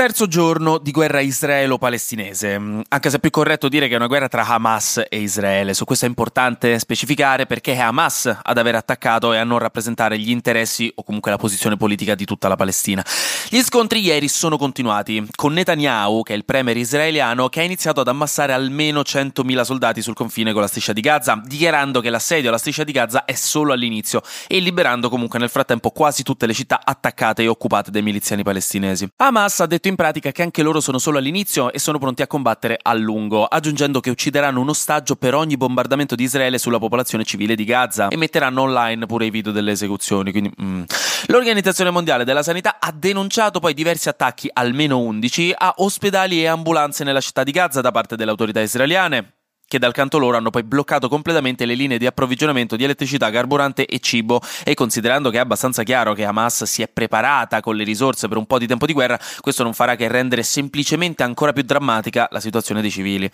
Terzo giorno di guerra israelo-palestinese, anche se è più corretto dire che è una guerra tra Hamas e Israele. Su questo è importante specificare perché è Hamas ad aver attaccato e a non rappresentare gli interessi o comunque la posizione politica di tutta la Palestina. Gli scontri ieri sono continuati, con Netanyahu, che è il premier israeliano, che ha iniziato ad ammassare almeno 100.000 soldati sul confine con la striscia di Gaza, dichiarando che l'assedio alla striscia di Gaza è solo all'inizio e liberando comunque nel frattempo quasi tutte le città attaccate e occupate dai miliziani palestinesi. Hamas ha detto in pratica che anche loro sono solo all'inizio e sono pronti a combattere a lungo, aggiungendo che uccideranno un ostaggio per ogni bombardamento di Israele sulla popolazione civile di Gaza e metteranno online pure i video delle esecuzioni. Quindi, mm. L'Organizzazione Mondiale della Sanità ha denunciato poi diversi attacchi, almeno 11, a ospedali e ambulanze nella città di Gaza da parte delle autorità israeliane che dal canto loro hanno poi bloccato completamente le linee di approvvigionamento di elettricità, carburante e cibo e considerando che è abbastanza chiaro che Hamas si è preparata con le risorse per un po' di tempo di guerra, questo non farà che rendere semplicemente ancora più drammatica la situazione dei civili.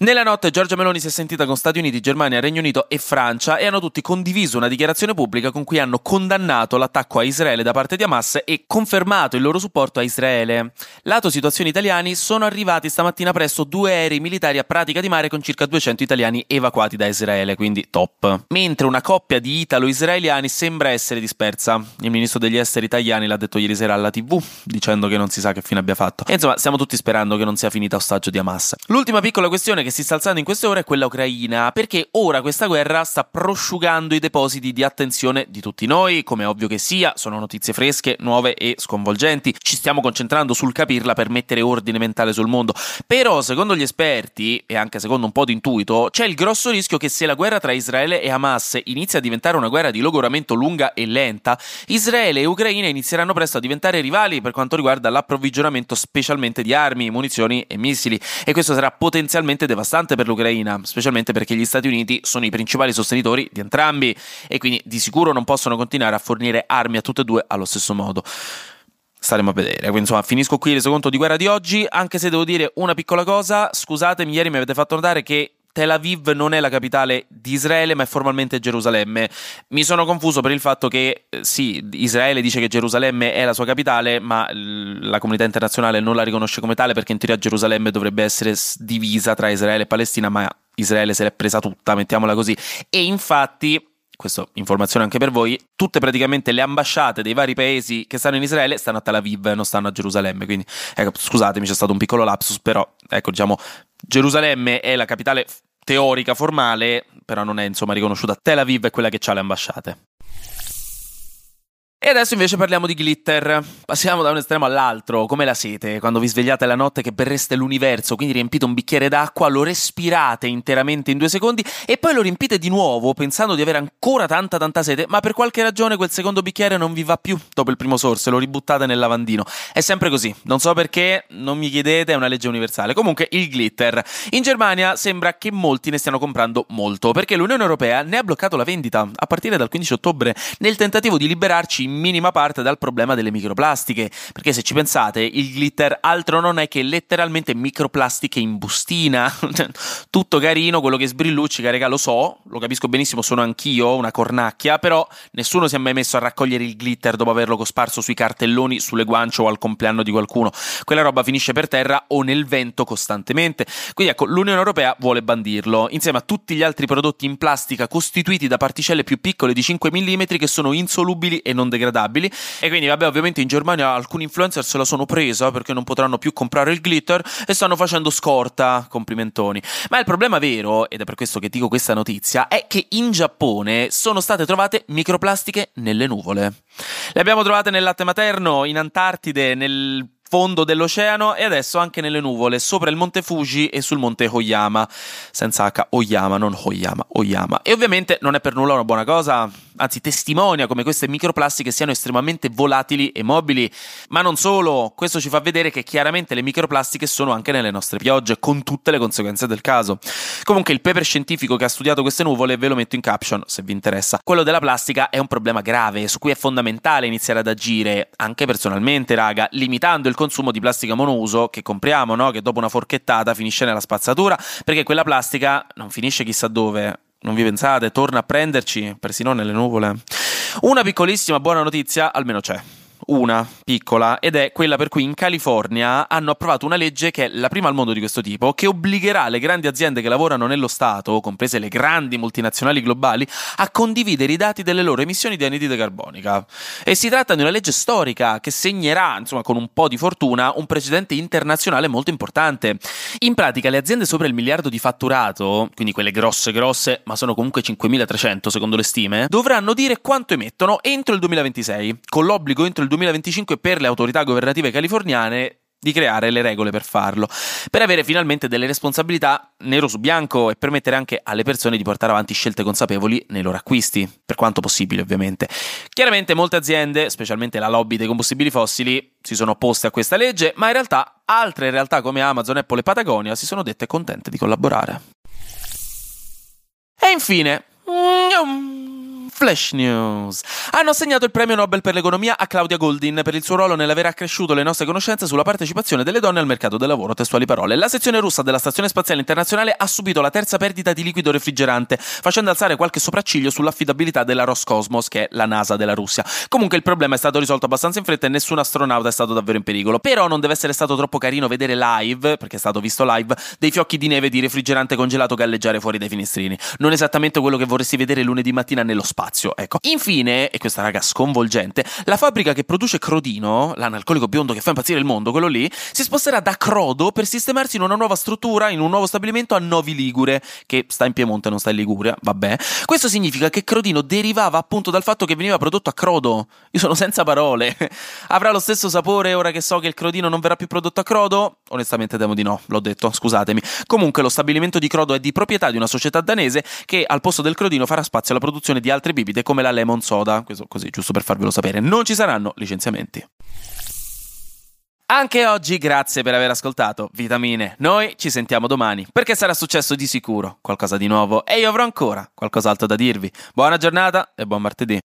Nella notte Giorgia Meloni si è sentita con Stati Uniti, Germania, Regno Unito e Francia e hanno tutti condiviso una dichiarazione pubblica con cui hanno condannato l'attacco a Israele da parte di Hamas e confermato il loro supporto a Israele. Lato situazioni italiani sono arrivati stamattina presto due aerei militari a pratica di mare con circa 200 italiani evacuati da Israele, quindi top. Mentre una coppia di italo-israeliani sembra essere dispersa. Il ministro degli esteri italiani l'ha detto ieri sera alla TV, dicendo che non si sa che fine abbia fatto. E insomma, stiamo tutti sperando che non sia finita ostaggio di Hamas. L'ultima piccola questione che si sta alzando in queste ore è quella ucraina, perché ora questa guerra sta prosciugando i depositi di attenzione di tutti noi, come ovvio che sia, sono notizie fresche, nuove e sconvolgenti. Ci stiamo concentrando sul capirla per mettere ordine mentale sul mondo. Però, secondo gli esperti, e anche secondo un po' di intuito, c'è il grosso rischio che se la guerra tra Israele e Hamas inizia a diventare una guerra di logoramento lunga e lenta, Israele e Ucraina inizieranno presto a diventare rivali per quanto riguarda l'approvvigionamento specialmente di armi, munizioni e missili. E questo sarà potenzialmente devastante per l'Ucraina, specialmente perché gli Stati Uniti sono i principali sostenitori di entrambi e quindi di sicuro non possono continuare a fornire armi a tutte e due allo stesso modo. Staremo a vedere. Quindi insomma, finisco qui il resoconto di guerra di oggi, anche se devo dire una piccola cosa, scusatemi, ieri mi avete fatto notare che Tel Aviv non è la capitale di Israele, ma è formalmente Gerusalemme. Mi sono confuso per il fatto che eh, sì, Israele dice che Gerusalemme è la sua capitale, ma la comunità internazionale non la riconosce come tale perché in teoria Gerusalemme dovrebbe essere divisa tra Israele e Palestina, ma Israele se l'è presa tutta, mettiamola così. E infatti questa informazione anche per voi, tutte praticamente le ambasciate dei vari paesi che stanno in Israele stanno a Tel Aviv, non stanno a Gerusalemme, quindi ecco, scusatemi, c'è stato un piccolo lapsus, però ecco, diciamo, Gerusalemme è la capitale teorica formale, però non è insomma riconosciuta. Tel Aviv è quella che ha le ambasciate. E adesso invece parliamo di glitter. Passiamo da un estremo all'altro, come la sete, quando vi svegliate la notte che berreste l'universo, quindi riempite un bicchiere d'acqua, lo respirate interamente in due secondi e poi lo riempite di nuovo pensando di avere ancora tanta tanta sete, ma per qualche ragione quel secondo bicchiere non vi va più dopo il primo sorso lo ributtate nel lavandino. È sempre così, non so perché, non mi chiedete, è una legge universale. Comunque il glitter. In Germania sembra che molti ne stiano comprando molto, perché l'Unione Europea ne ha bloccato la vendita a partire dal 15 ottobre nel tentativo di liberarci in minima parte dal problema delle microplastiche, perché se ci pensate, il glitter altro non è che letteralmente microplastiche in bustina, tutto carino, quello che sbrilluccica, raga, lo so, lo capisco benissimo, sono anch'io una cornacchia, però nessuno si è mai messo a raccogliere il glitter dopo averlo cosparso sui cartelloni, sulle guance o al compleanno di qualcuno. Quella roba finisce per terra o nel vento costantemente. Quindi ecco, l'Unione Europea vuole bandirlo, insieme a tutti gli altri prodotti in plastica costituiti da particelle più piccole di 5 mm che sono insolubili e non degradabili degradabili. E quindi, vabbè, ovviamente in Germania alcuni influencer se la sono presa perché non potranno più comprare il glitter e stanno facendo scorta. Complimentoni. Ma il problema vero, ed è per questo che dico questa notizia, è che in Giappone sono state trovate microplastiche nelle nuvole. Le abbiamo trovate nel latte materno, in Antartide, nel fondo dell'oceano e adesso anche nelle nuvole, sopra il monte Fuji e sul monte Oyama, senza H, Oyama, non Oyama, Oyama. E ovviamente non è per nulla una buona cosa, anzi testimonia come queste microplastiche siano estremamente volatili e mobili. Ma non solo, questo ci fa vedere che chiaramente le microplastiche sono anche nelle nostre piogge, con tutte le conseguenze del caso. Comunque il paper scientifico che ha studiato queste nuvole ve lo metto in caption se vi interessa. Quello della plastica è un problema grave su cui è fondamentale iniziare ad agire, anche personalmente, raga, limitando il consumo di plastica monouso che compriamo, no? Che dopo una forchettata finisce nella spazzatura, perché quella plastica non finisce chissà dove. Non vi pensate, torna a prenderci, persino nelle nuvole. Una piccolissima buona notizia, almeno c'è una piccola, ed è quella per cui in California hanno approvato una legge che è la prima al mondo di questo tipo, che obbligherà le grandi aziende che lavorano nello Stato, comprese le grandi multinazionali globali, a condividere i dati delle loro emissioni di anidride carbonica. E si tratta di una legge storica che segnerà, insomma, con un po' di fortuna, un precedente internazionale molto importante. In pratica, le aziende sopra il miliardo di fatturato, quindi quelle grosse grosse, ma sono comunque 5.300 secondo le stime, dovranno dire quanto emettono entro il 2026, con l'obbligo entro il 2026 2025 per le autorità governative californiane di creare le regole per farlo, per avere finalmente delle responsabilità nero su bianco e permettere anche alle persone di portare avanti scelte consapevoli nei loro acquisti, per quanto possibile ovviamente. Chiaramente molte aziende, specialmente la lobby dei combustibili fossili, si sono opposte a questa legge, ma in realtà altre realtà come Amazon, Apple e Patagonia si sono dette contente di collaborare. E infine, Flash News. Hanno assegnato il premio Nobel per l'economia a Claudia Goldin per il suo ruolo nell'aver accresciuto le nostre conoscenze sulla partecipazione delle donne al mercato del lavoro. Testuali parole. La sezione russa della Stazione Spaziale Internazionale ha subito la terza perdita di liquido refrigerante, facendo alzare qualche sopracciglio sull'affidabilità della Roscosmos, che è la NASA della Russia. Comunque il problema è stato risolto abbastanza in fretta e nessun astronauta è stato davvero in pericolo. Però non deve essere stato troppo carino vedere live, perché è stato visto live, dei fiocchi di neve di refrigerante congelato galleggiare fuori dai finestrini. Non esattamente quello che vorresti vedere lunedì mattina nello spazio spazio. Ecco. Infine, e questa raga sconvolgente, la fabbrica che produce Crodino, l'analcolico biondo che fa impazzire il mondo, quello lì, si sposterà da Crodo per sistemarsi in una nuova struttura, in un nuovo stabilimento a Novi Ligure, che sta in Piemonte, non sta in Liguria, vabbè. Questo significa che Crodino derivava appunto dal fatto che veniva prodotto a Crodo. Io sono senza parole. Avrà lo stesso sapore ora che so che il Crodino non verrà più prodotto a Crodo? Onestamente temo di no, l'ho detto, scusatemi. Comunque lo stabilimento di Crodo è di proprietà di una società danese che al posto del Crodino farà spazio alla produzione di altre bibite come la lemon soda, questo così giusto per farvelo sapere, non ci saranno licenziamenti. Anche oggi grazie per aver ascoltato Vitamine. Noi ci sentiamo domani perché sarà successo di sicuro qualcosa di nuovo e io avrò ancora qualcos'altro da dirvi. Buona giornata e buon martedì.